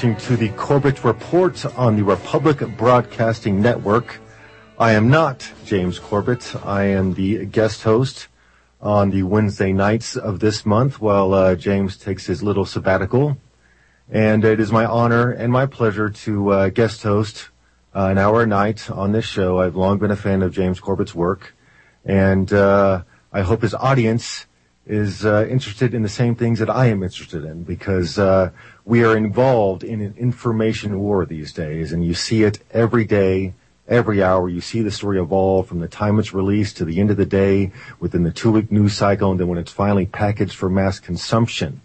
listening to the Corbett Report on the Republic Broadcasting Network. I am not James Corbett. I am the guest host on the Wednesday nights of this month while uh, James takes his little sabbatical. And it is my honor and my pleasure to uh, guest host uh, an hour a night on this show. I've long been a fan of James Corbett's work, and uh, I hope his audience is uh, interested in the same things that I am interested in because uh, we are involved in an information war these days, and you see it every day, every hour. You see the story evolve from the time it's released to the end of the day within the two-week news cycle, and then when it's finally packaged for mass consumption.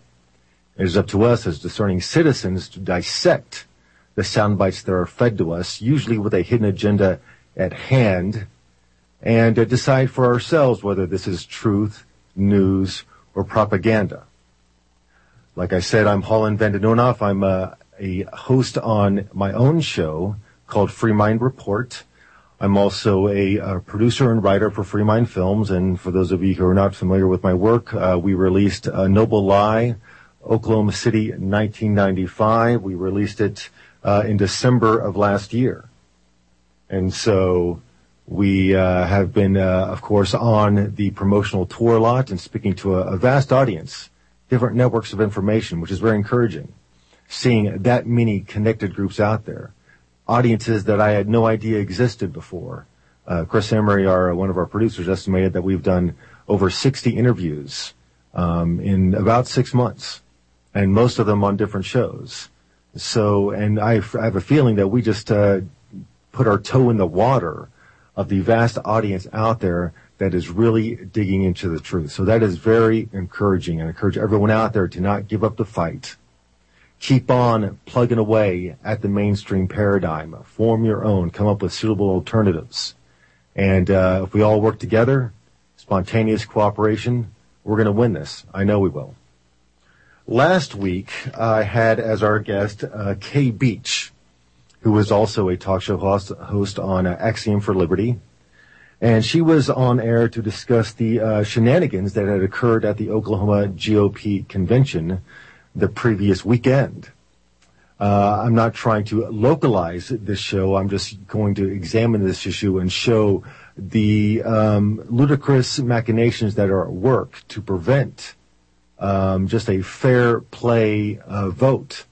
It is up to us as discerning citizens to dissect the sound bites that are fed to us, usually with a hidden agenda at hand, and uh, decide for ourselves whether this is truth, news, or propaganda. Like I said, I'm Holland Van den Nieuwenhof. I'm uh, a host on my own show called Free Mind Report. I'm also a, uh producer and writer for Free Mind Films, and for those of you who are not familiar with my work, uh, we released uh, Noble Lie, Oklahoma City, 1995. We released it uh, in December of last year. And so we uh, have been, uh, of course, on the promotional tour a lot and speaking to a, vast audience, different networks of information, which is very encouraging. Seeing that many connected groups out there, audiences that I had no idea existed before. Uh, Chris Emery, our one of our producers, estimated that we've done over 60 interviews um, in about six months, and most of them on different shows. So, and I, have a feeling that we just put our toe in the water of the vast audience out there that is really digging into the truth. So that is very encouraging and I encourage everyone out there to not give up the fight. Keep on plugging away at the mainstream paradigm. Form your own. Come up with suitable alternatives. And uh, if we all work together, spontaneous cooperation, we're going to win this. I know we will. Last week, I had as our guest uh, Kay Beach, who was also a talk show host, host on uh, Axiom for Liberty. And she was on air to discuss the uh, shenanigans that had occurred at the Oklahoma GOP convention the previous weekend. Uh, I'm not trying to localize this show. I'm just going to examine this issue and show the um, ludicrous machinations that are at work to prevent um, just a fair play uh, vote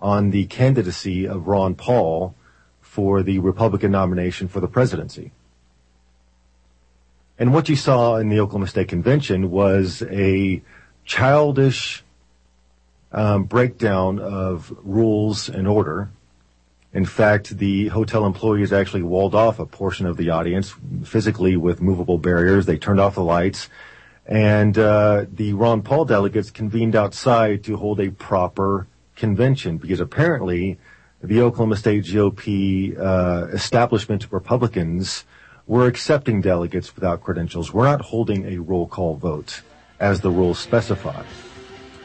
on the candidacy of Ron Paul for the Republican nomination for the presidency. And what you saw in the Oklahoma State Convention was a childish um, breakdown of rules and order. In fact, the hotel employees actually walled off a portion of the audience physically with movable barriers. They turned off the lights. And uh, the Ron Paul delegates convened outside to hold a proper convention because apparently the Oklahoma State GOP uh, establishment Republicans were accepting delegates without credentials. We're not holding a roll call vote as the rules specify.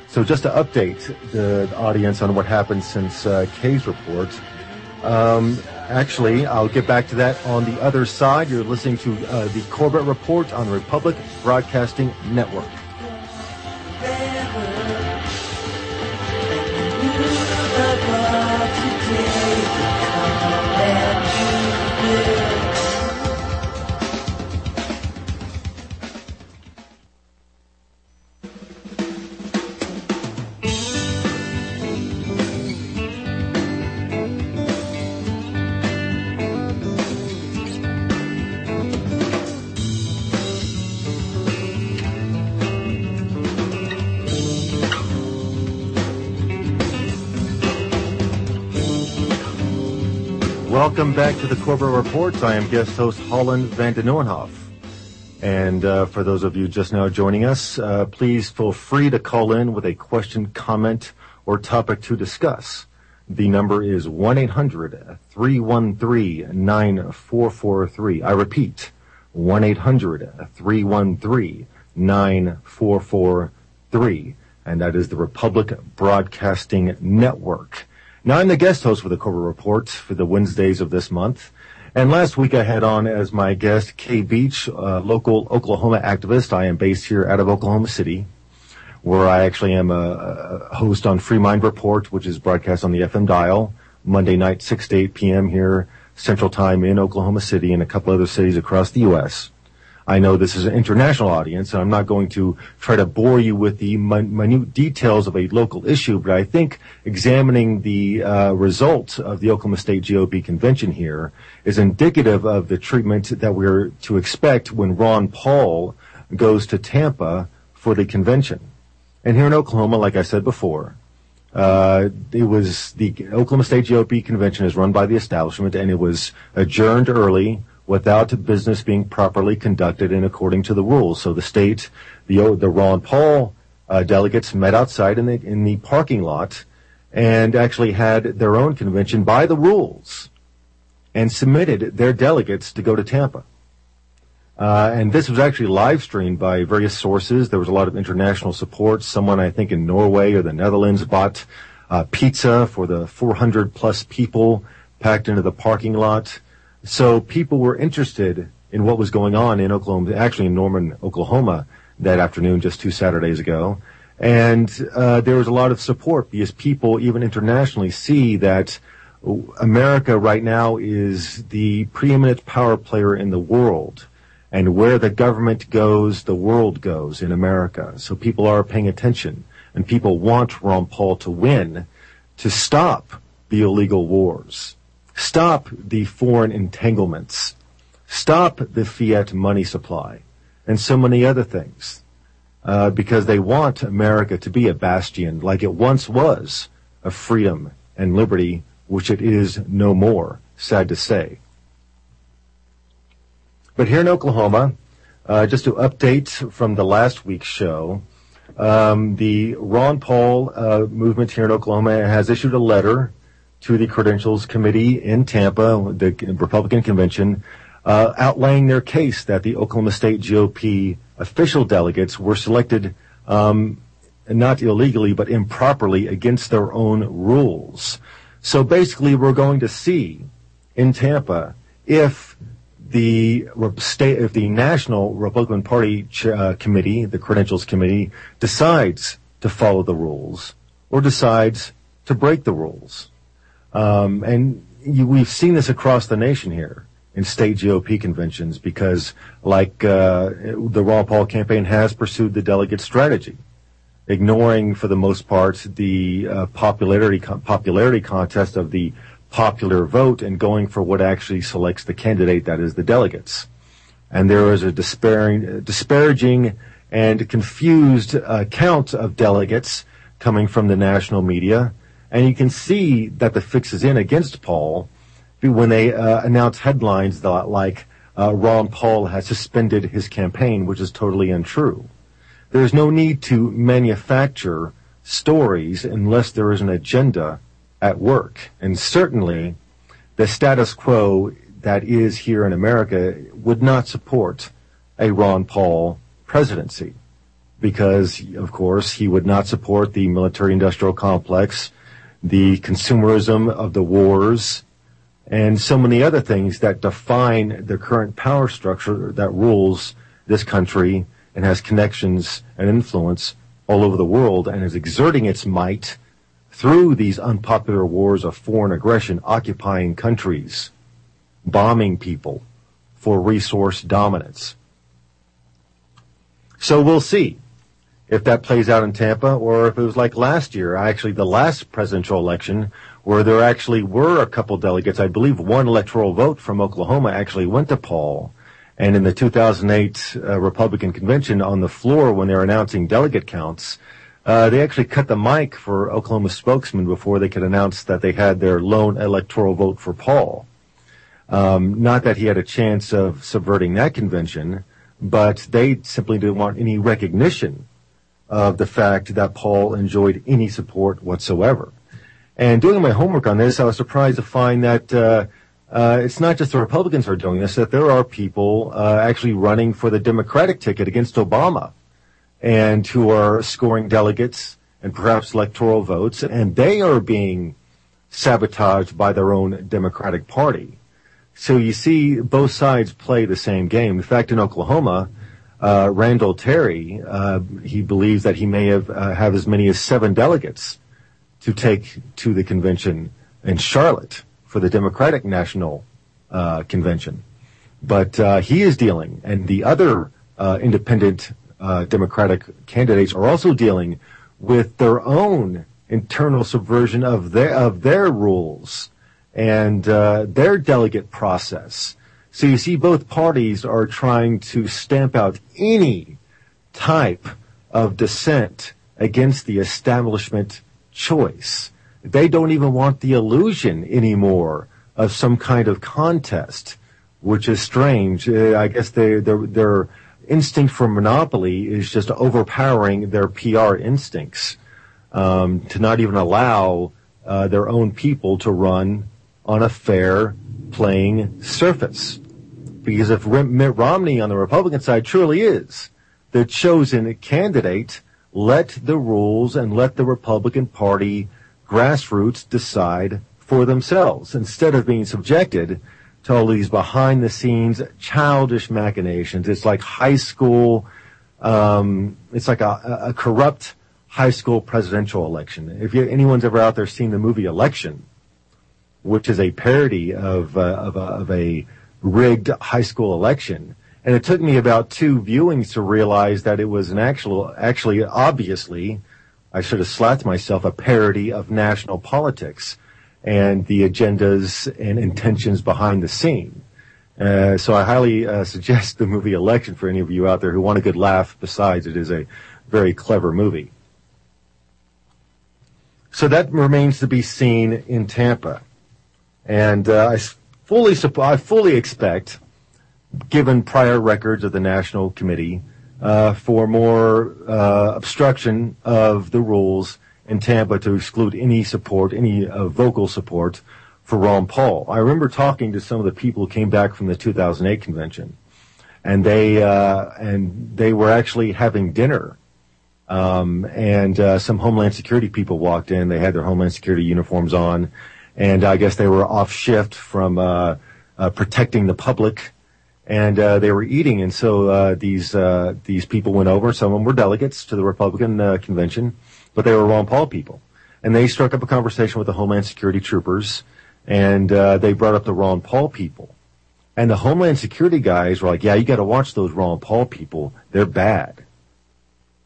So just to update the audience on what happened since uh, Kay's report, um, actually, I'll get back to that on the other side. You're listening to uh, the Corbett Report on Republic Broadcasting Network. Welcome back to the Corbett Reports. I am guest host Holland van den Nieuwenhof. And uh, for those of you just now joining us, uh, please feel free to call in with a question, comment, or topic to discuss. The number is 1-800-313-9443. I repeat, 1-800-313-9443. And that is the Republic Broadcasting Network. Now I'm the guest host for the Corbett Report for the Wednesdays of this month. And last week I had on as my guest Kay Beach, a local Oklahoma activist. I am based here out of Oklahoma City, where I actually am a, a host on Free Mind Report, which is broadcast on the FM dial Monday night, 6 to 8 p.m. here Central Time in Oklahoma City and a couple other cities across the U.S. I know this is an international audience, and I'm not going to try to bore you with the minute details of a local issue, but I think examining the uh, results of the Oklahoma State GOP convention here is indicative of the treatment that we're to expect when Ron Paul goes to Tampa for the convention. And here in Oklahoma, like I said before, uh, it was the Oklahoma State GOP convention is run by the establishment, and it was adjourned early without business being properly conducted and according to the rules. So the state, the the Ron Paul uh, delegates met outside in the in the parking lot and actually had their own convention by the rules and submitted their delegates to go to Tampa. Uh, and this was actually live streamed by various sources. There was a lot of international support. Someone, I think, in Norway or the Netherlands bought uh, pizza for the 400 plus people packed into the parking lot. So people were interested in what was going on in Oklahoma, actually in Norman, Oklahoma that afternoon, just two Saturdays ago. And uh, there was a lot of support because people, even internationally, see that America right now is the preeminent power player in the world. And where the government goes, the world goes in America. So people are paying attention. And people want Ron Paul to win to stop the illegal wars. Stop the foreign entanglements. Stop the fiat money supply and so many other things. Uh, because they want America to be a bastion like it once was of freedom and liberty, which it is no more, sad to say. But here in Oklahoma, uh, just to update from the last week's show, um, the Ron Paul uh, movement here in Oklahoma has issued a letter to the Credentials Committee in Tampa, the Republican convention, uh, outlaying their case that the Oklahoma State GOP official delegates were selected um, not illegally but improperly against their own rules. So basically, we're going to see in Tampa if the state, if the National Republican Party uh, Committee, the Credentials Committee, decides to follow the rules or decides to break the rules. Um, and you, we've seen this across the nation here in state GOP conventions because, like uh, the Ron Paul campaign has pursued the delegate strategy, ignoring for the most part the uh, popularity popularity contest of the popular vote and going for what actually selects the candidate that is the delegates. And there is a disparaging and confused uh, count of delegates coming from the national media and you can see that the fix is in against Paul when they uh, announce headlines that, like uh, Ron Paul has suspended his campaign, which is totally untrue. There's no need to manufacture stories unless there is an agenda at work. And certainly the status quo that is here in America would not support a Ron Paul presidency because, of course, he would not support the military industrial complex the consumerism of the wars, and so many other things that define the current power structure that rules this country and has connections and influence all over the world and is exerting its might through these unpopular wars of foreign aggression, occupying countries, bombing people for resource dominance. So we'll see if that plays out in Tampa or if it was like last year, actually the last presidential election where there actually were a couple delegates. I believe one electoral vote from Oklahoma actually went to Paul. And in the 2008 uh, Republican convention on the floor when they're announcing delegate counts, uh, they actually cut the mic for Oklahoma spokesman before they could announce that they had their lone electoral vote for Paul. Um, not that he had a chance of subverting that convention, but they simply didn't want any recognition of the fact that Paul enjoyed any support whatsoever. And doing my homework on this, I was surprised to find that uh, uh, it's not just the Republicans are doing this; that there are people uh, actually running for the Democratic ticket against Obama, and who are scoring delegates and perhaps electoral votes, and they are being sabotaged by their own Democratic Party. So you see, both sides play the same game. In fact, in Oklahoma, uh, Randall Terry, uh, he believes that he may have uh, have as many as seven delegates to take to the convention in Charlotte for the Democratic National uh, Convention. But uh, he is dealing, and the other uh, independent Democratic candidates are also dealing with their own internal subversion of their of their rules and their delegate process. So you see, both parties are trying to stamp out any type of dissent against the establishment choice. They don't even want the illusion anymore of some kind of contest, which is strange. Uh, I guess they, their, their instinct for monopoly is just overpowering their PR instincts um, to not even allow uh, their own people to run on a fair playing surface. Because if Mitt Romney on the Republican side truly is the chosen candidate, let the rules and let the Republican Party grassroots decide for themselves instead of being subjected to all these behind the scenes childish machinations. It's like high school, um, it's like a, a, corrupt high school presidential election. If you, anyone's ever out there seen the movie Election, which is a parody of, uh, of, a, of a rigged high school election. And it took me about two viewings to realize that it was an actual, actually, obviously, I should have slapped myself, a parody of national politics and the agendas and intentions behind the scene. Uh, so I highly uh, suggest the movie Election for any of you out there who want a good laugh. Besides, it is a very clever movie. So that remains to be seen in Tampa. And uh, I fully I fully expect, given prior records of the National Committee, uh, for more uh, obstruction of the rules in Tampa to exclude any support, any uh, vocal support for Ron Paul. I remember talking to some of the people who came back from the 2008 convention, and they uh, and they were actually having dinner. Um, and uh, some Homeland Security people walked in. They had their Homeland Security uniforms on, and I guess they were off shift from uh, uh, protecting the public, and uh, they were eating. And so uh, these uh, these people went over. Some of them were delegates to the Republican uh, convention, but they were Ron Paul people, and they struck up a conversation with the Homeland Security troopers, and they brought up the Ron Paul people. And the Homeland Security guys were like, "Yeah, you got to watch those Ron Paul people. They're bad."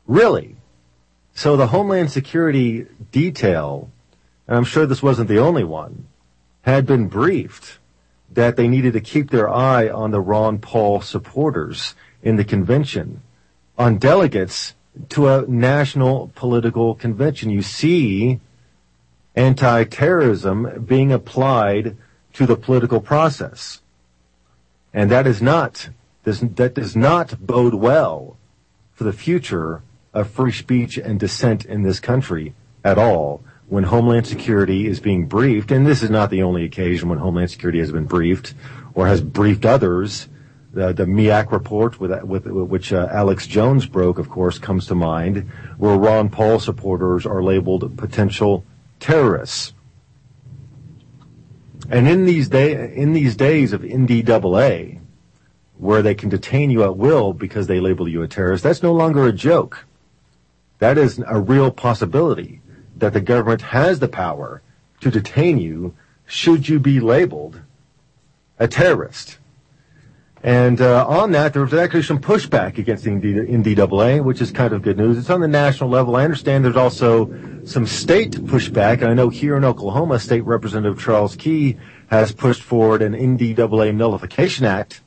Really? So the Homeland Security detail and I'm sure this wasn't the only one, had been briefed that they needed to keep their eye on the Ron Paul supporters in the convention, on delegates to a national political convention. You see anti-terrorism being applied to the political process. And that is not, that does not bode well for the future of free speech and dissent in this country at all when Homeland Security is being briefed, and this is not the only occasion when Homeland Security has been briefed or has briefed others. The, the MIAC report, with, with which uh, Alex Jones broke, of course, comes to mind, where Ron Paul supporters are labeled potential terrorists. And in these day, in these days of NDAA, where they can detain you at will because they label you a terrorist, that's no longer a joke. That is a real possibility that the government has the power to detain you should you be labeled a terrorist. And uh, on that, there was actually some pushback against the NDAA, which is kind of good news. It's on the national level. I understand there's also some state pushback. I know here in Oklahoma, State Representative Charles Key has pushed forward an NDAA nullification act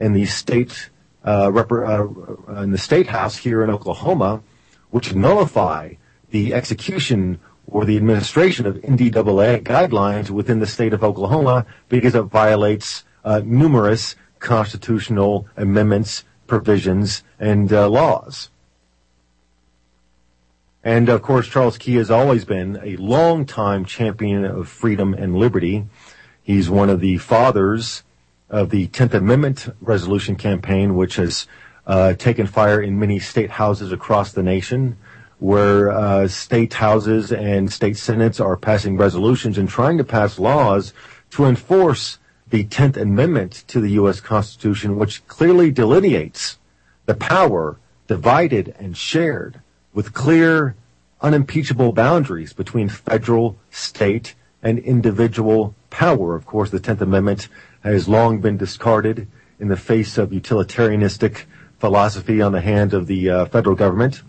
in the state uh, rep- uh, in the state house here in Oklahoma, which nullify the execution or the administration of NDAA guidelines within the state of Oklahoma because it violates uh, numerous constitutional amendments, provisions, and uh, laws. And of course, Charles Key has always been a long-time champion of freedom and liberty. He's one of the fathers of the 10th Amendment resolution campaign, which has uh, taken fire in many state houses across the nation, where uh, state houses and state senates are passing resolutions and trying to pass laws to enforce the 10th Amendment to the U.S. Constitution, which clearly delineates the power divided and shared with clear, unimpeachable boundaries between federal, state, and individual power. Of course, the 10th Amendment has long been discarded in the face of utilitarianistic philosophy on the hand of the uh, federal government.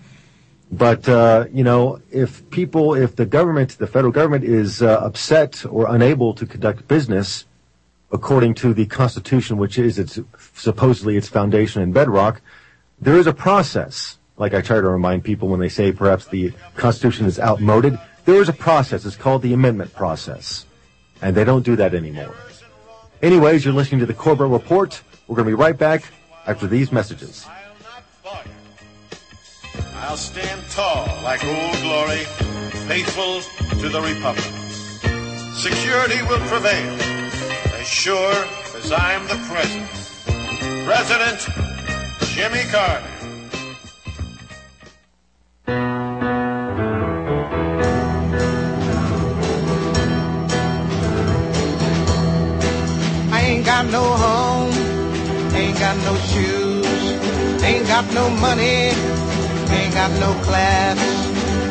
But, uh, you know, if people, if the government, the federal government is uh, upset or unable to conduct business according to the Constitution, which is its, supposedly its foundation and bedrock, there is a process. Like I try to remind people when they say perhaps the Constitution is outmoded, there is a process. It's called the amendment process. And they don't do that anymore. Anyways, you're listening to the Corbett Report. We're going to be right back after these messages. I'll stand tall like old glory, faithful to the Republic. Security will prevail, as sure as I'm the President. President Jimmy Carter. I ain't got no home, ain't got no shoes, ain't got no money, ain't got no class,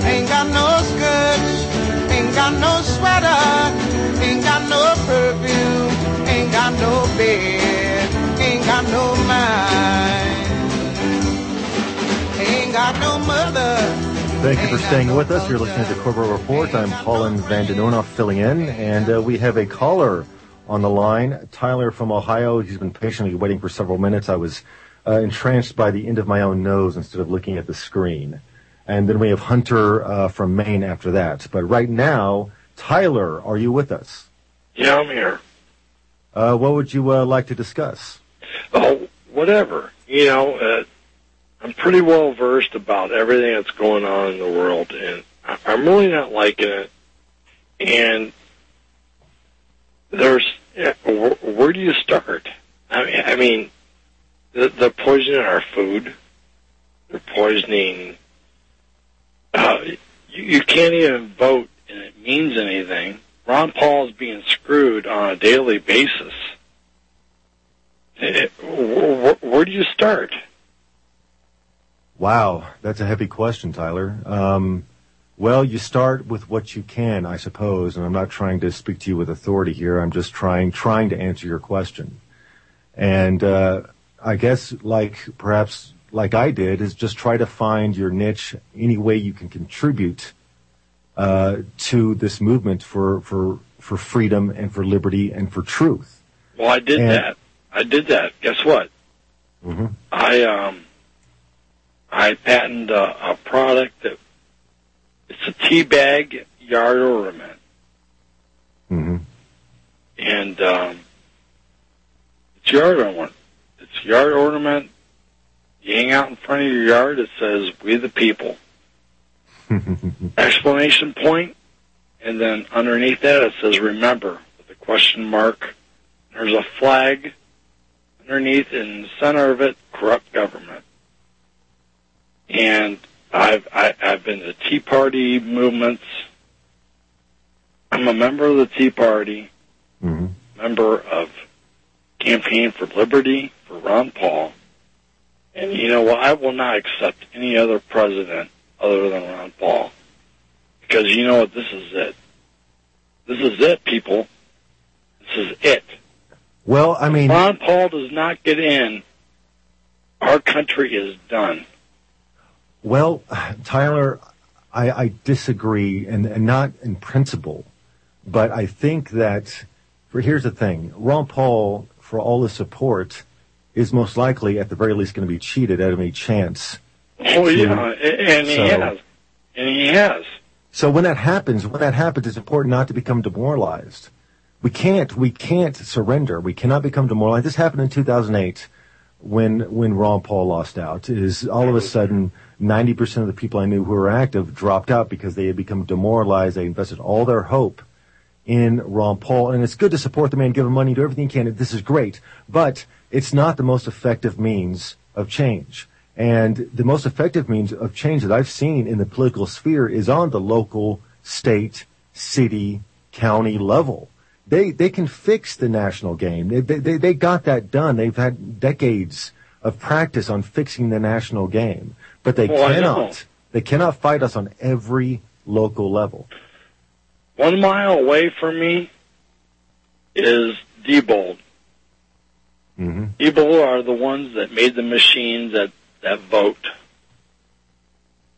ain't got no skirts, ain't got no sweater, ain't got no perfume, ain't got no bed, ain't got no mind, ain't got no mother. Thank you for staying with us. You're listening to Corbett Report. I'm Holland Van filling in, and uh, we have a caller on the line, Tyler from Ohio. He's been patiently waiting for several minutes. I was uh, entranced by the end of my own nose instead of looking at the screen. And then we have Hunter uh, from Maine after that. But right now, Tyler, are you with us? Yeah, I'm here. Uh, what would you uh, like to discuss? Oh, whatever. You know, uh, I'm pretty well versed about everything that's going on in the world, and I'm really not liking it. And there's, where, where do you start? I mean, I mean, they're, poisoning our food. They're poisoning. Uh, you, you can't even vote, and it means anything. Ron Paul is being screwed on a daily basis. Eh, where, where do you start? Wow, that's a heavy question, Tyler. Um, well, you start with what you can, I suppose, and I'm not trying to speak to you with authority here. I'm just trying trying to answer your question. And uh, I guess, like perhaps like I did, is just try to find your niche, any way you can contribute uh, to this movement for for for freedom and for liberty and for truth. Well, I did And- that. I did that. Guess what? hmm I um, I patented a, a product that it's a tea bag yard ornament, Mm-hmm. and um, it's yard ornament. Yard ornament. You hang out in front of your yard. It says "We the People." Exclamation point, and then underneath that it says "Remember" with a question mark. There's a flag underneath in the center of it, corrupt government. And I've I, I've been to Tea Party movements. I'm a member of the Tea Party, hmm member of Campaign for Liberty for Ron Paul. And you know what? I will not accept any other president other than Ron Paul. Because you know what? This is it. This is it, people. This is it. Well, I mean, Ron Paul does not get in. Our country is done. Well, Tyler, I, I disagree, and, and not in principle, but I think that. For here's the thing: Ron Paul, for all his support, is most likely, at the very least, going to be cheated out of any chance. Oh yeah, and he So- has, and he has. So when that happens, when that happens, it's important not to become demoralized. we can't we can't surrender. We cannot become demoralized. This happened in 2008 when when Ron Paul lost out. Is all of a sudden 90% of the people I knew who were active dropped out because they had become demoralized. They invested all their hope in Ron Paul, and it's good to support the man, give him money, do everything you can. This is great, but it's not the most effective means of change. And the most effective means of change that I've seen in the political sphere is on the local, state, city, county level. They they can fix the national game. They they they got that done. They've had decades of practice on fixing the national game, but they Well, cannot they cannot fight us on every local level. One mile away from me is Diebold. hmm Diebold are the ones that made the machines that that vote.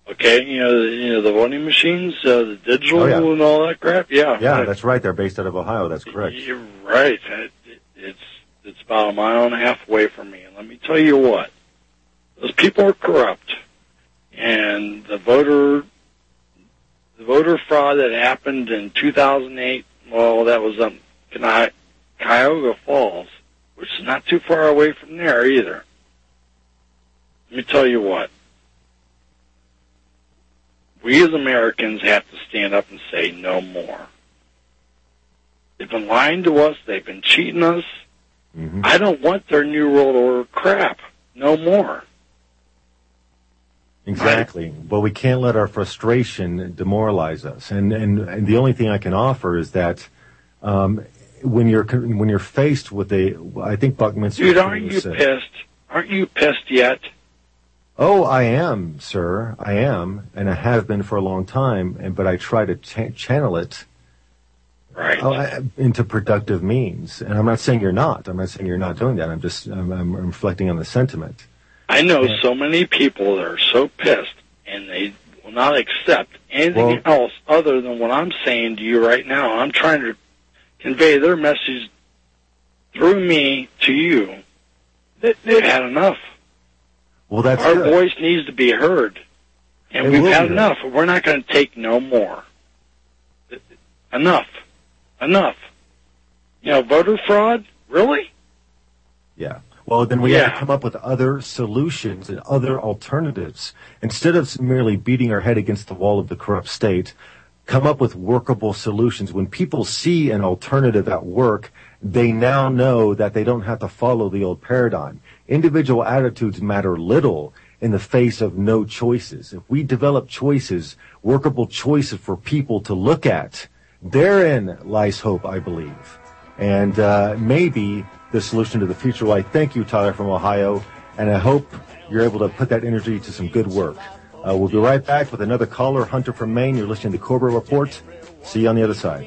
Okay, you know, the, you know the voting machines, uh, the digital Oh, yeah. and all that crap. Yeah, Yeah, right. that's right. They're based out of Ohio. That's correct. You're right. It, it's it's about a mile and a half away from me. And let me tell you what, those people are corrupt, and the voter the voter fraud that happened in 2008. Well, that was um, Cuya- Cuyahoga Falls, which is not too far away from there either. Let me tell you what. We as Americans have to stand up and say no more. They've been lying to us. They've been cheating us. hmm I don't want their New World Order crap. No more. Exactly. But we can't let our frustration demoralize us. And, and, and the only thing I can offer is that, um, when you're, when you're faced with a, I think Buckminster. Dude, Fuller aren't you said- pissed? Aren't you pissed yet? Oh, I am, sir. I am. And I have been for a long time. And, but I try to ch- channel it Right. I- into productive means. And I'm not saying you're not. I'm not saying you're not doing that. I'm just, I'm, I'm reflecting on the sentiment. I know Yeah. so many people that are so pissed and they will not accept anything Well- else other than what I'm saying to you right now. I'm trying to convey their message through me to you. They, they've had enough. Well, that's Our good. voice needs to be heard. And It we've will be had heard. enough. We're not going to take no more. Enough. Enough. You know, voter fraud? Really? Yeah. Well, then we have to come up with other solutions and other alternatives. Instead of merely beating our head against the wall of the corrupt state, come up with workable solutions. When people see an alternative at work, they now know that they don't have to follow the old paradigm. Individual attitudes matter little in the face of no choices. If we develop choices, workable choices for people to look at, therein lies hope, I believe and uh, maybe the solution to the future. I thank you, Tyler from Ohio, and I hope you're able to put that energy to some good work. Uh, we'll be right back with another caller, Hunter from Maine. You're listening to Corbett Report. See you on the other side.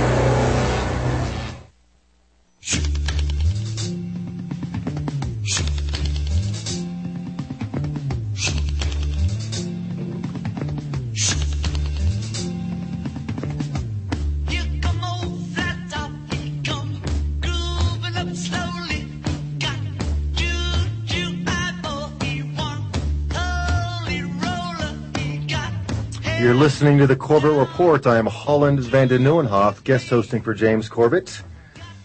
Listening to the Corbett Report. I am Holland van den Nieuwenhof, guest hosting for James Corbett.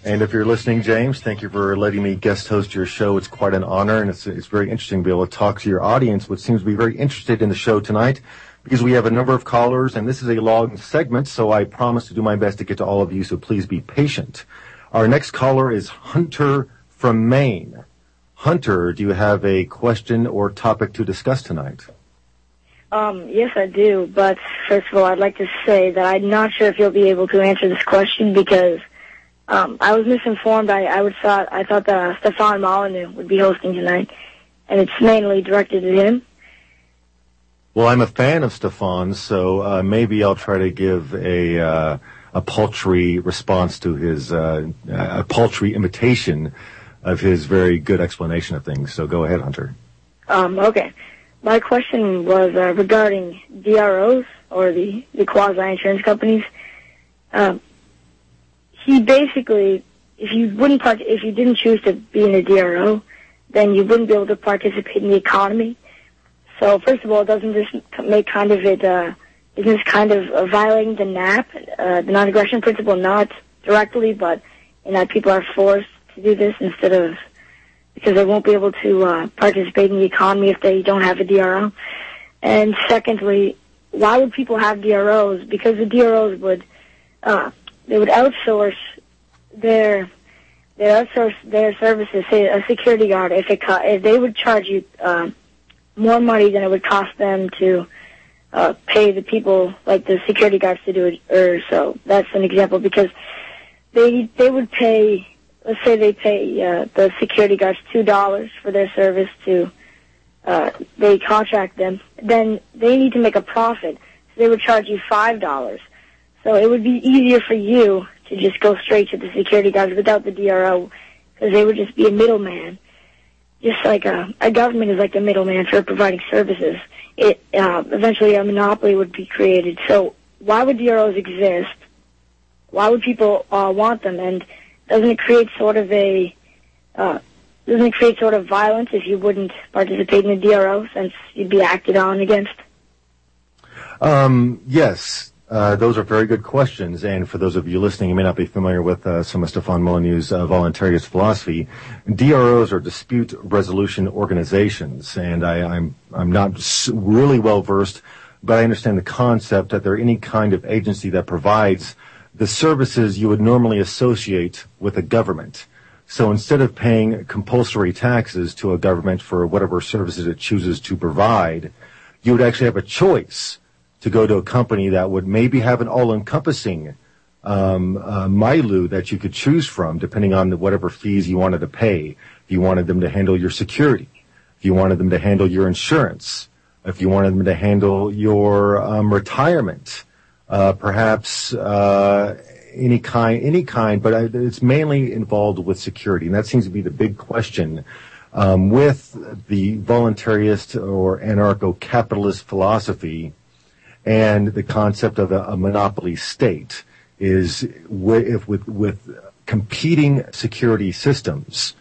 And if you're listening, James, thank you for letting me guest host your show. It's quite an honor, and it's, it's very interesting to be able to talk to your audience, which seems to be very interested in the show tonight, because we have a number of callers, and this is a long segment, so I promise to do my best to get to all of you, so please be patient. Our next caller is Hunter from Maine. Hunter, do you have a question or topic to discuss tonight? Um, yes, I do. But first of all, I'd like to say that I'm not sure if you'll be able to answer this question because um, I was misinformed. I, I would thought I thought that uh, Stefan Molyneux would be hosting tonight, and it's mainly directed at him. Well, I'm a fan of Stefan's, so uh, maybe I'll try to give a uh, a paltry response to his uh, a paltry imitation of his very good explanation of things. So go ahead, Hunter. Um, okay. My question was uh, regarding DROs or the, the quasi insurance companies. Um, he basically, if you wouldn't part- if you didn't choose to be in a DRO, then you wouldn't be able to participate in the economy. So first of all, doesn't this make kind of it? Uh, isn't this kind of uh, violating the NAP, uh, the non-aggression principle, not directly, but in that people are forced to do this instead of because they won't be able to uh, participate in the economy if they don't have a DRO. And secondly, why would people have DROs? Because the DROs would uh, they would outsource their they outsource their services. Say a security guard, if it co- if they would charge you uh, more money than it would cost them to uh, pay the people like the security guards to do it, or so. That's an example because they they would pay. Let's say they pay uh, the security guards two dollars for their service to. Uh, they contract them. Then they need to make a profit, so they would charge you five dollars. So it would be easier for you to just go straight to the security guards without the DRO, because they would just be a middleman. Just like a, a government is like a middleman for providing services. It uh, eventually a monopoly would be created. So why would DROs exist? Why would people uh, want them? And doesn't it create sort of a uh, doesn't it create sort of violence if you wouldn't participate in a DRO since you'd be acted on against? Um, yes, uh, those are very good questions. And for those of you listening, you may not be familiar with uh, some of Stefan Molyneux's uh, voluntarist philosophy. DROs are dispute resolution organizations, and I, I'm I'm not really well versed, but I understand the concept that they're any kind of agency that provides the services you would normally associate with a government. So instead of paying compulsory taxes to a government for whatever services it chooses to provide, you would actually have a choice to go to a company that would maybe have an all-encompassing um, uh, MILU that you could choose from, depending on the, whatever fees you wanted to pay. If you wanted them to handle your security, if you wanted them to handle your insurance, if you wanted them to handle your um, retirement, perhaps uh, any kind, any kind, but it's mainly involved with security, and that seems to be the big question um, with the voluntarist or anarcho-capitalist philosophy and the concept of a, monopoly state is with competing security systems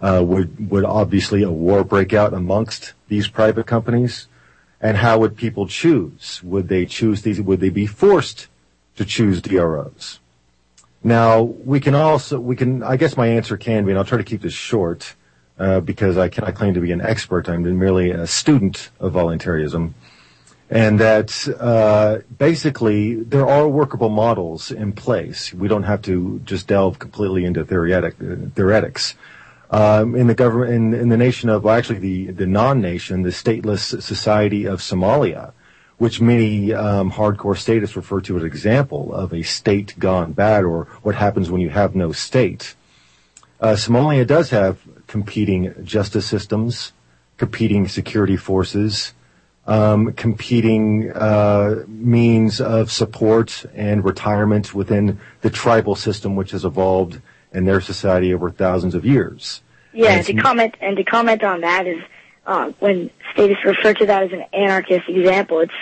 uh, would would obviously a war break out amongst these private companies and how would people choose would they choose these would they be forced to choose DROs now we can also we can I guess my answer can be and I'll try to keep this short uh, because I cannot claim to be an expert I'm merely a student of voluntarism and that uh, basically there are workable models in place. We don't have to just delve completely into theoretic, uh, theoretics. Um, in the government, in, in the nation of, well, actually the, the non-nation, the stateless society of Somalia, which many um, hardcore statists refer to as an example of a state gone bad or what happens when you have no state. Uh, Somalia does have competing justice systems, competing security forces, um, competing uh, means of support and retirement within the tribal system, which has evolved in their society over thousands of years. Yeah, And to comment and to comment on that is uh, when statists refer to that as an anarchist example, it's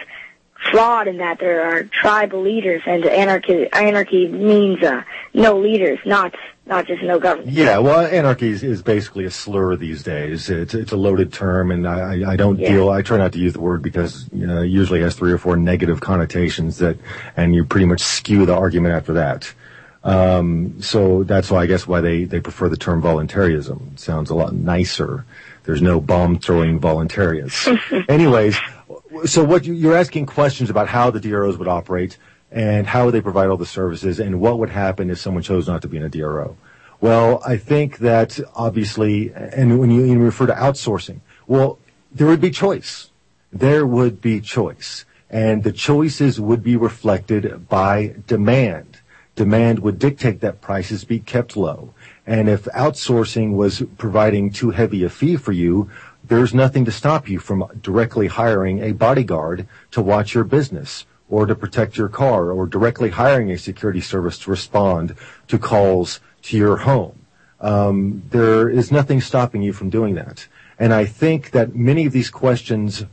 flawed in that there are tribal leaders, and anarchy anarchy means uh, no leaders, not not just no government. Yeah, well, anarchy is, is basically a slur these days. It's it's a loaded term, and I, I- I don't Yeah. deal. I try not to use the word because you know, it usually has three or four negative connotations that, and you pretty much skew the argument after that. Um, so that's why I guess why they they prefer the term voluntarism. It sounds a lot nicer. There's no bomb throwing voluntarians. Anyways, so what you, you're asking questions about how the DROs would operate and how would they provide all the services and what would happen if someone chose not to be in a DRO. Well, I think that obviously, and when you, you refer to outsourcing, well, there would be choice. There would be choice. And the choices would be reflected by demand. Demand would dictate that prices be kept low. And if outsourcing was providing too heavy a fee for you, there's nothing to stop you from directly hiring a bodyguard to watch your business or to protect your car or directly hiring a security service to respond to calls to your home. Um, there is nothing stopping you from doing that. And I think that many of these questions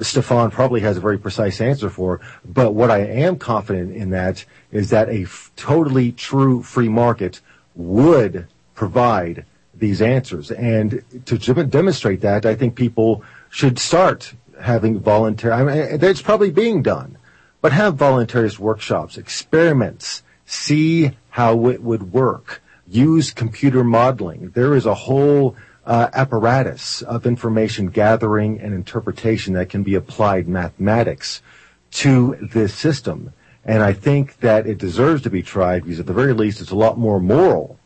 Stefan probably has a very precise answer for. But what I am confident in that is that a f- totally true free market would provide these answers. And to dem- demonstrate that, I think people should start having voluntary. I mean, it's probably being done, but have voluntarist workshops, experiments, see how it would work. Use computer modeling. There is a whole apparatus of information gathering and interpretation that can be applied mathematics to this system. And I think that it deserves to be tried because at the very least it's a lot more moral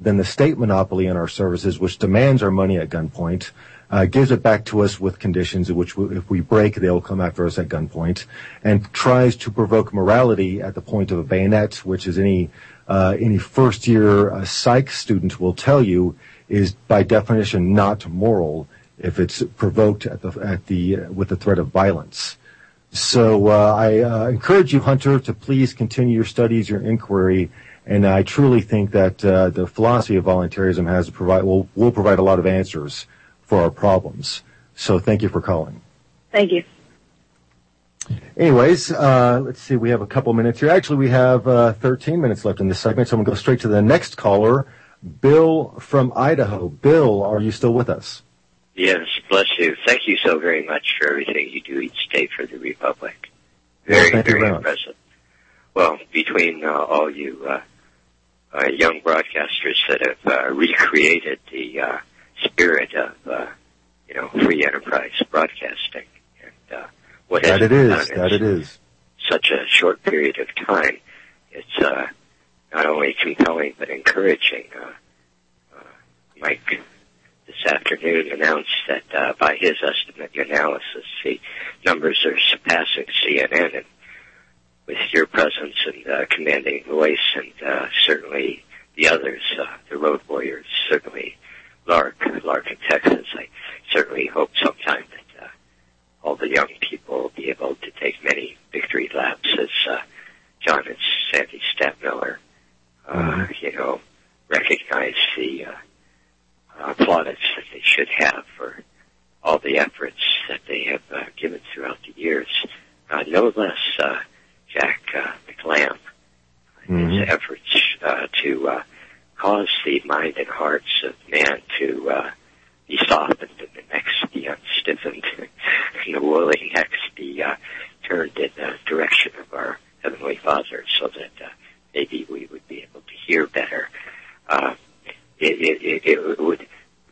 than the state monopoly on our services, which demands our money at gunpoint, uh, gives it back to us with conditions in which we, if we break, they will come after us at gunpoint, and tries to provoke morality at the point of a bayonet, which is any uh, any first year uh, psych student will tell you is by definition not moral if it's provoked at the at the with the threat of violence. So uh, I uh, encourage you, Hunter, to please continue your studies, your inquiry, and I truly think that uh, the philosophy of voluntarism has provide will will provide a lot of answers for our problems. So thank you for calling. Thank you. Anyways, uh, let's see. We have a couple minutes here. Actually, we have uh, 13 minutes left in this segment, so I'm going to go straight to the next caller, Bill from Idaho. Bill, are you still with us? Yes, bless you. Thank you so very much for everything you do each day for the Republic. Very, you very very impressive. Well, between uh, all you uh, uh, young broadcasters that have uh, recreated the uh, spirit of, uh, you know, free enterprise broadcasting, and uh, what has That it been done That it is. such a short period of time, it's uh, not only compelling but encouraging. Uh, uh, Mike this afternoon announced that uh, by his estimate analysis, the numbers are surpassing CNN, and with your presence and uh, commanding voice, and uh, certainly the others, uh, the road warriors, certainly Lark, Lark in Texas, I certainly hope sometime that uh, all the young people will be able to take many victory laps as uh, John and Sandy Stadtmiller, uh, you know, recognize the uh, uh, plaudits that they should have for all the efforts that they have uh, given throughout the years. Uh, no less uh, Jack uh, McLamb, Mhm. his efforts uh, to uh, cause the mind and hearts of man to uh, be softened and the necks be unstiffened and the woolly necks be uh, turned in the direction of our Heavenly Father so that uh, maybe we would be able to hear better. Uh, it, it, it, would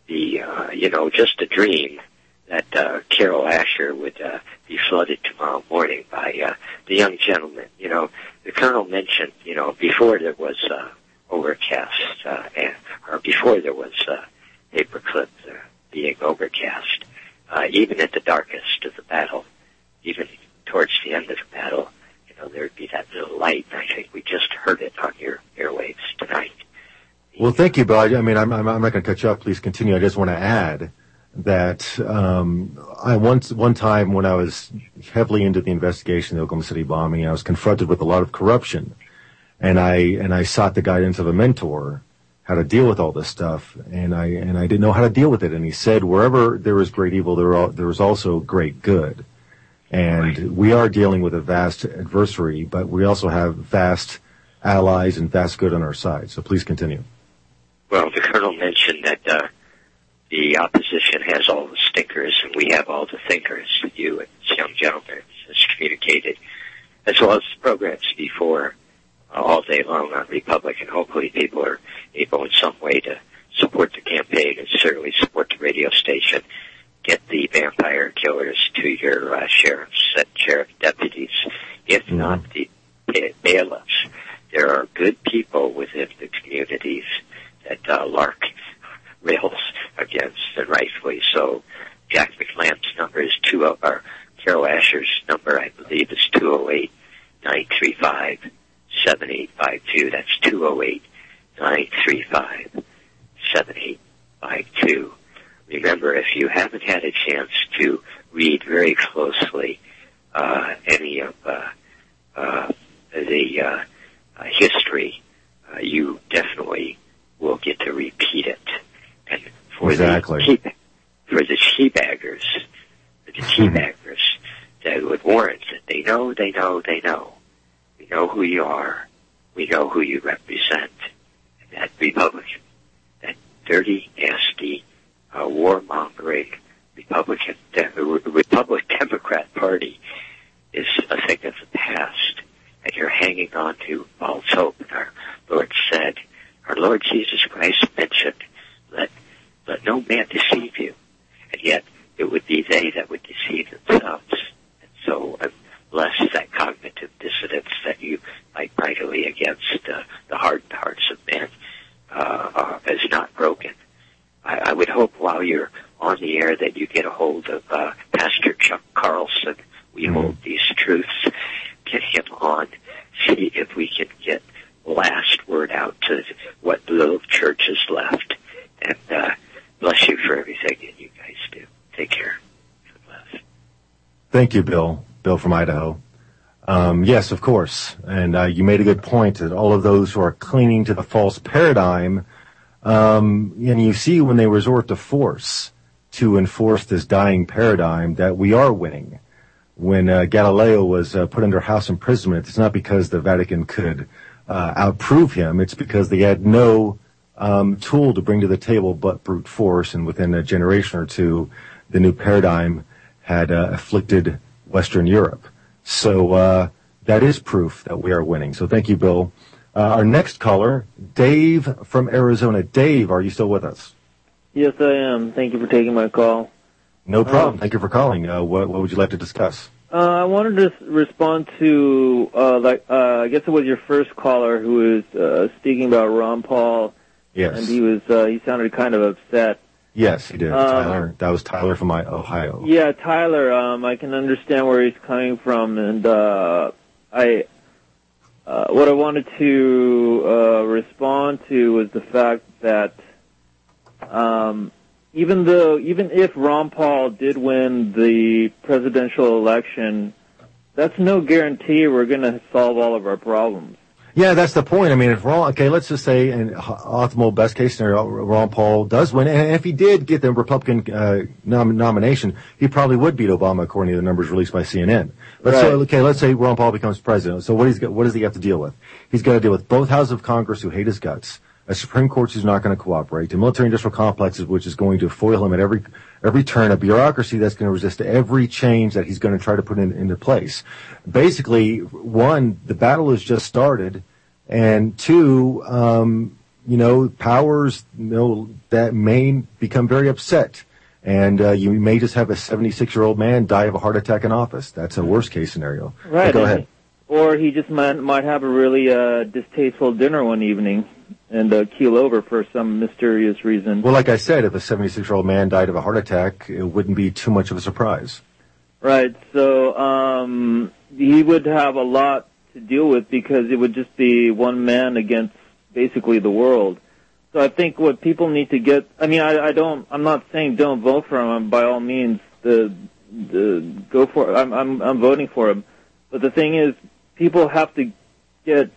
be, uh, you know, just a dream that uh, Carol Asher would uh, be flooded tomorrow morning by uh, the young gentleman. You know, the colonel mentioned, you know, before there was uh, overcast, uh, and, or before there was uh, paperclip uh, being overcast, uh, even at the darkest of the battle, even towards the end of the battle, you know, there'd be that little light. I think heard it on your airwaves tonight. Well, thank you, Bill. I, mean, I'm, I'm, I'm not going to cut you off. Please continue. I just want to add that um, I once one time when I was heavily into the investigation of the Oklahoma City bombing, I was confronted with a lot of corruption, and I and I sought the guidance of a mentor how to deal with all this stuff, and I and I didn't know how to deal with it. And he said, wherever there is great evil, there are, there is also great good, and we are dealing with a vast adversary, but we also have vast allies and vast good on our side. So please continue. Well, the colonel mentioned that uh, the opposition has all the stinkers and we have all the thinkers. You and this young gentleman has communicated, as well as the programs before, uh, all day long on Republic, and hopefully people are able in some way to support the campaign and certainly support the radio station. Get the vampire killers to your uh, sheriffs and sheriff deputies, if not the ba- bailiffs. There are good people within the communities that uh, Lark rails against, and rightfully so. Jack McLamb's number is two of our Carol Asher's number, I believe, is two zero eight nine three five seven eight five two. That's two zero eight nine three five seven eight five two. Remember, if you haven't had a chance to read very closely uh, any of uh, uh, the uh, history, uh, you definitely will get to repeat it. And for Exactly. the tea, for the teabaggers, for the teabaggers, warrant that they know, they know, they know. We know who you are. We know who you represent. And that Republican, that dirty, nasty, uh, warmongering Republican, De- Republic Democrat Party is a thing of the past. And you're hanging on to false hope. Our Lord said, our Lord Jesus Christ mentioned, let, let no man deceive you. And yet, it would be they that would deceive themselves. And so, unless that cognitive dissonance that you fight mightily against uh, the hardened hearts of men uh, uh, is not broken, I, I would hope while you're on the air that you get a hold of uh, Pastor Chuck Carlson. We hold these truths. Get him on. See if we can get last word out to what little church is left. And uh, bless you for everything that you guys do. Take care. Thank you, Bill. Bill from Idaho. Um, yes, of course. And uh, you made a good point that all of those who are clinging to the false paradigm, um, and you see when they resort to force to enforce this dying paradigm that we are winning. When uh, Galileo was uh, put under house imprisonment, it's not because the Vatican could uh, outprove him. It's because they had no um, tool to bring to the table but brute force. And within a generation or two, the new paradigm had uh, afflicted Western Europe. So uh, that is proof that we are winning. So thank you, Bill. Uh, our next caller, Dave from Arizona. Dave, are you still with us? Yes, I am. Thank you for taking my call. No problem. Thank you for calling. Uh, what, what would you like to discuss? Uh, I wanted to respond to, uh, like, uh, I guess it was your first caller who was uh, speaking about Ron Paul, Yes. and he was uh, he sounded kind of upset. Yes, he did. Uh, Tyler. That was Tyler from Ohio. Yeah, Tyler, um, I can understand where he's coming from, and uh, I, uh, what I wanted to uh, respond to was the fact that um, even though, even if Ron Paul did win the presidential election, that's no guarantee we're going to solve all of our problems. Yeah, that's the point. I mean, if Ron, okay, let's just say in optimal best case scenario, Ron Paul does win, and if he did get the Republican uh, nom- nomination, he probably would beat Obama according to the numbers released by CNN. But so, Right. okay, let's say Ron Paul becomes president. So what he's got, what does he have to deal with? He's got to deal with both houses of Congress who hate his guts, a Supreme Court who's not going to cooperate, a military industrial complexes which is going to foil him at every every turn, a bureaucracy that's going to resist every change that he's going to try to put in, into place. Basically, one, the battle has just started, and two, um, you know, powers you know that may become very upset. And uh, you may just have a 76 year old man die of a heart attack in office. That's a worst case scenario. Right. But go ahead. Or he just might might have a really uh, distasteful dinner one evening and uh, keel over for some mysterious reason. Well, like I said, if a 76 year old man died of a heart attack, it wouldn't be too much of a surprise. Right. So um, he would have a lot to deal with because it would just be one man against basically the world. So I think what people need to get. I mean, I, I don't. I'm not saying don't vote for him. By all means, the the go for. I'm I'm I'm voting for him. But the thing is, people have to get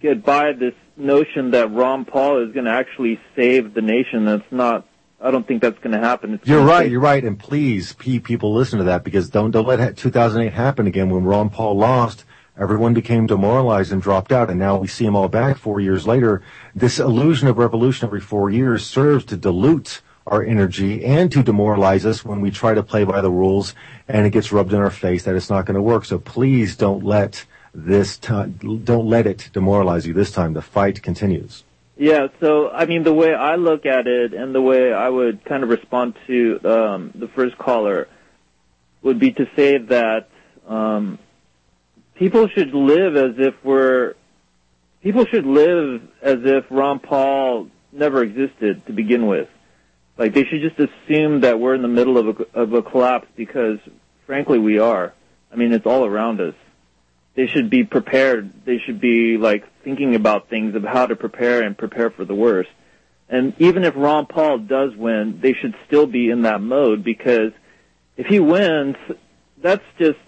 get by this notion that Ron Paul is going to actually save the nation. That's not. I don't think that's going to happen. It's You're right. take- You're right. And please, pe- people, listen to that because don't don't let 2008 happen again. When Ron Paul lost, everyone became demoralized and dropped out, and now we see them all back four years later. This illusion of revolution every four years serves to dilute our energy and to demoralize us when we try to play by the rules, and it gets rubbed in our face that it's not going to work. So please don't let this time, don't let it demoralize you. This time, the fight continues. Yeah, so I mean, the way I look at it and the way I would kind of respond to um, the first caller would be to say that um, people should live as if we're people should live as if Ron Paul never existed to begin with. Like they should just assume that we're in the middle of a, of a collapse because, frankly, we are. I mean, it's all around us they should be prepared. They should be like thinking about things of how to prepare and prepare for the worst. And even if Ron Paul does win, they should still be in that mode because if he wins, that's just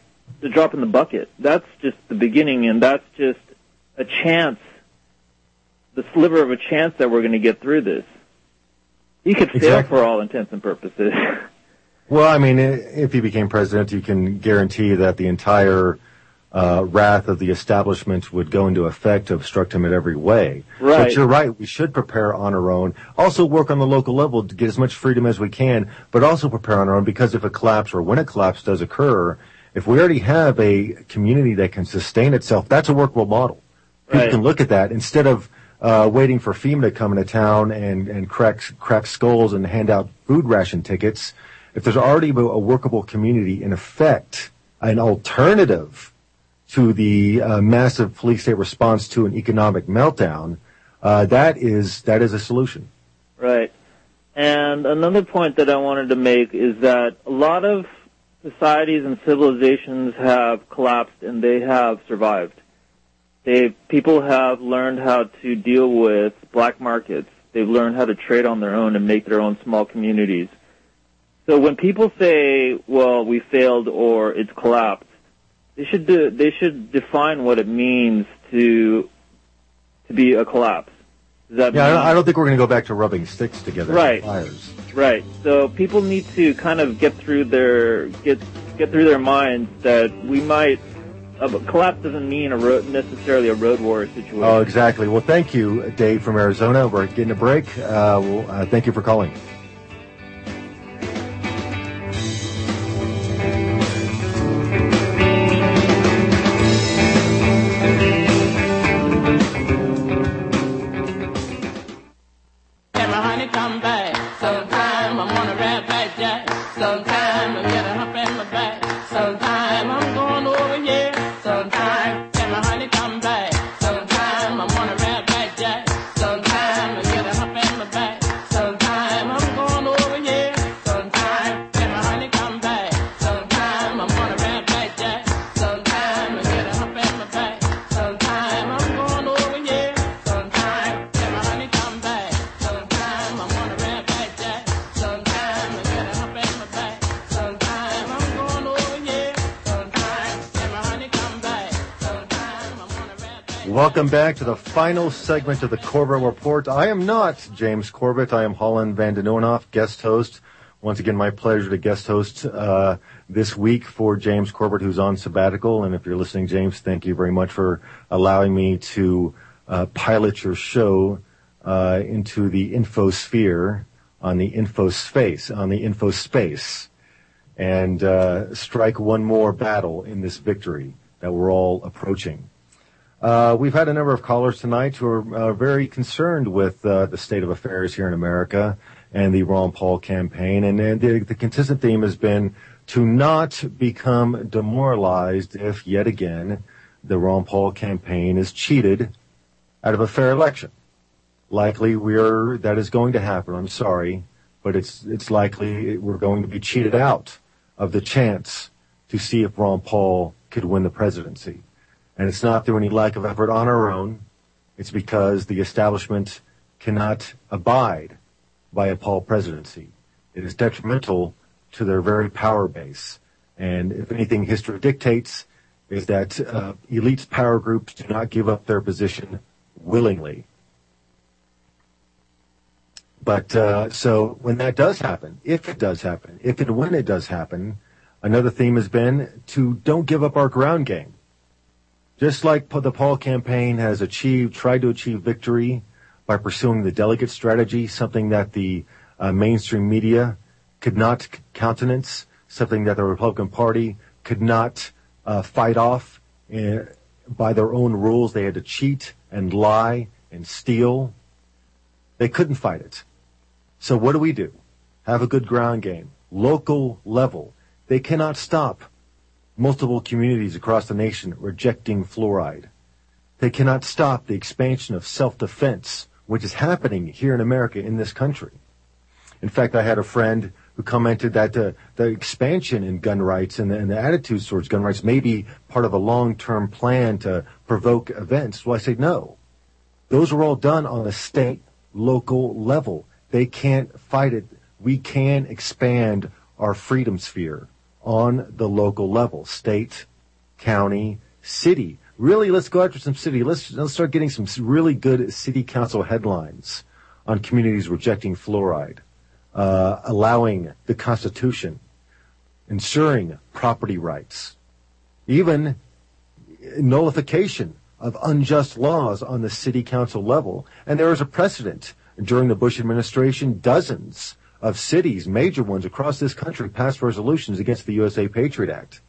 the drop in the bucket. That's just the beginning and that's just a chance, the sliver of a chance that we're going to get through this. He could fail Exactly. for all intents and purposes. Well, I mean, if he became president, you can guarantee that the entire uh, wrath of the establishment would go into effect to obstruct him in every way. Right. But you're right. We should prepare on our own. Also work on the local level to get as much freedom as we can, but also prepare on our own because if a collapse or when a collapse does occur, if we already have a community that can sustain itself, that's a workable model. People Right. can look at that instead of uh, waiting for FEMA to come into town and, and crack, crack skulls and hand out food ration tickets. If there's already a a workable community, in effect, an alternative to the uh, massive police state response to an economic meltdown, uh, that is that is a solution. Right. And another point that I wanted to make is that a lot of societies and civilizations have collapsed and they have survived. They people have learned how to deal with black markets. They've learned how to trade on their own and make their own small communities. So when people say, "Well, we failed" or "It's collapsed," they should do, they should define what it means to to be a collapse. Yeah, I mean- don't, I don't think we're going to go back to rubbing sticks together. Right. Fires. Right. So people need to kind of get through their get get through their minds that we might a collapse doesn't mean a road, necessarily a road war situation. Oh, exactly. Well, thank you, Dave from Arizona. We're getting a break. Uh, well, uh, thank you for calling. Welcome back to the final segment of the Corbett Report. I am not James Corbett. I am Holland Van Den Nieuwenhof, guest host. Once again, my pleasure to guest host uh, this week for James Corbett, who's on sabbatical. And if you're listening, James, thank you very much for allowing me to uh, pilot your show uh, into the infosphere on the infospace, on the infospace, and uh, strike one more battle in this victory that we're all approaching. Uh, we've had a number of callers tonight who are uh, very concerned with uh, the state of affairs here in America and the Ron Paul campaign. And, uh, the, the consistent theme has been to not become demoralized if yet again the Ron Paul campaign is cheated out of a fair election. Likely we're, that is going to happen. I'm sorry, but it's, it's likely we're going to be cheated out of the chance to see if Ron Paul could win the presidency. And it's not through any lack of effort on our own. It's because the establishment cannot abide by a Paul presidency. It is detrimental to their very power base. And if anything history dictates is that uh, elite power groups do not give up their position willingly. But uh, so when that does happen, if it does happen, if and when it does happen, another theme has been to don't give up our ground game. Just like the Paul campaign has achieved, tried to achieve victory by pursuing the delegate strategy, something that the uh, mainstream media could not countenance, something that the Republican Party could not uh, fight off uh, by their own rules. They had to cheat and lie and steal. They couldn't fight it. So what do we do? Have a good ground game. Local level. They cannot stop multiple communities across the nation rejecting fluoride. They cannot stop the expansion of self-defense, which is happening here in America in this country. In fact, I had a friend who commented that uh, the expansion in gun rights and the, and the attitudes towards gun rights may be part of a long-term plan to provoke events. Well, I say no. Those are all done on a state, local level. They can't fight it. We can expand our freedom sphere on the local level, state, county, city. Really, let's go after some city. Let's, let's start getting some really good city council headlines on communities rejecting fluoride, uh, allowing the Constitution ensuring property rights, even nullification of unjust laws on the city council level. And there is a precedent during the Bush administration, dozens of cities, major ones across this country, passed resolutions against the USA Patriot Act.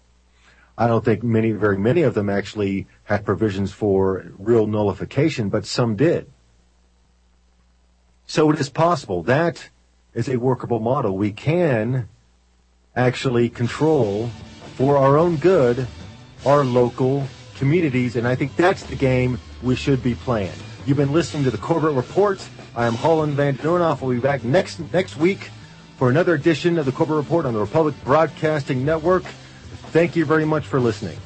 I don't think many, very many of them actually had provisions for real nullification, but some did. So it is possible. That is a workable model. We can actually control for our own good our local communities, and I think that's the game we should be playing. You've been listening to the Corbett Report. I am Holland Van Nieuwenhof. We'll be back next next week for another edition of the Corbett Report on the Republic Broadcasting Network. Thank you very much for listening.